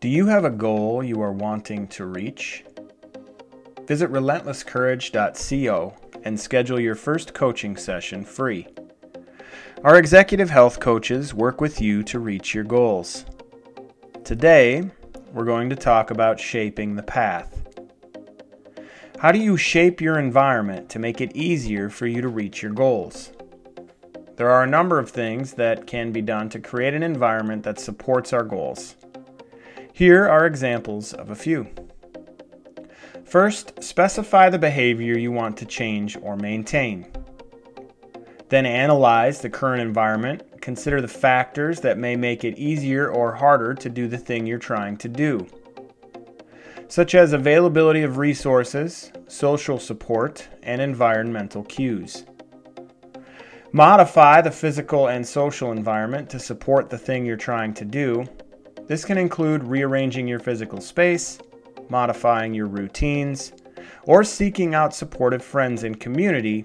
Do you have a goal you are wanting to reach? Visit relentlesscourage.co and schedule your first coaching session free. Our executive health coaches work with you to reach your goals. Today, we're going to talk about shaping the path. How do you shape your environment to make it easier for you to reach your goals? There are a number of things that can be done to create an environment that supports our goals. Here are examples of a few. First, specify the behavior you want to change or maintain. Then analyze the current environment. Consider the factors that may make it easier or harder to do the thing you're trying to do, such as availability of resources, social support, and environmental cues. Modify the physical and social environment to support the thing you're trying to do, this can include rearranging your physical space, modifying your routines, or seeking out supportive friends and community,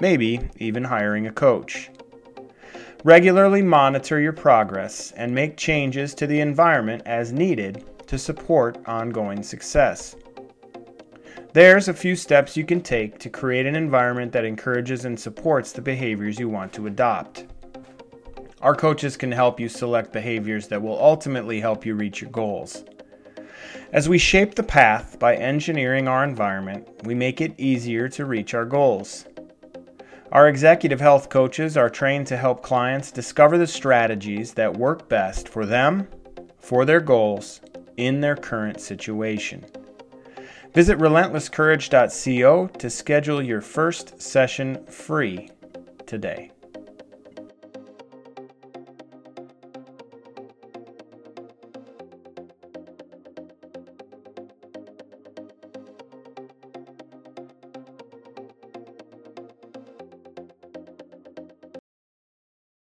maybe even hiring a coach. Regularly monitor your progress and make changes to the environment as needed to support ongoing success. There's a few steps you can take to create an environment that encourages and supports the behaviors you want to adopt. Our coaches can help you select behaviors that will ultimately help you reach your goals. As we shape the path by engineering our environment, we make it easier to reach our goals. Our executive health coaches are trained to help clients discover the strategies that work best for them, for their goals, in their current situation. Visit relentlesscourage.co to schedule your first session free today.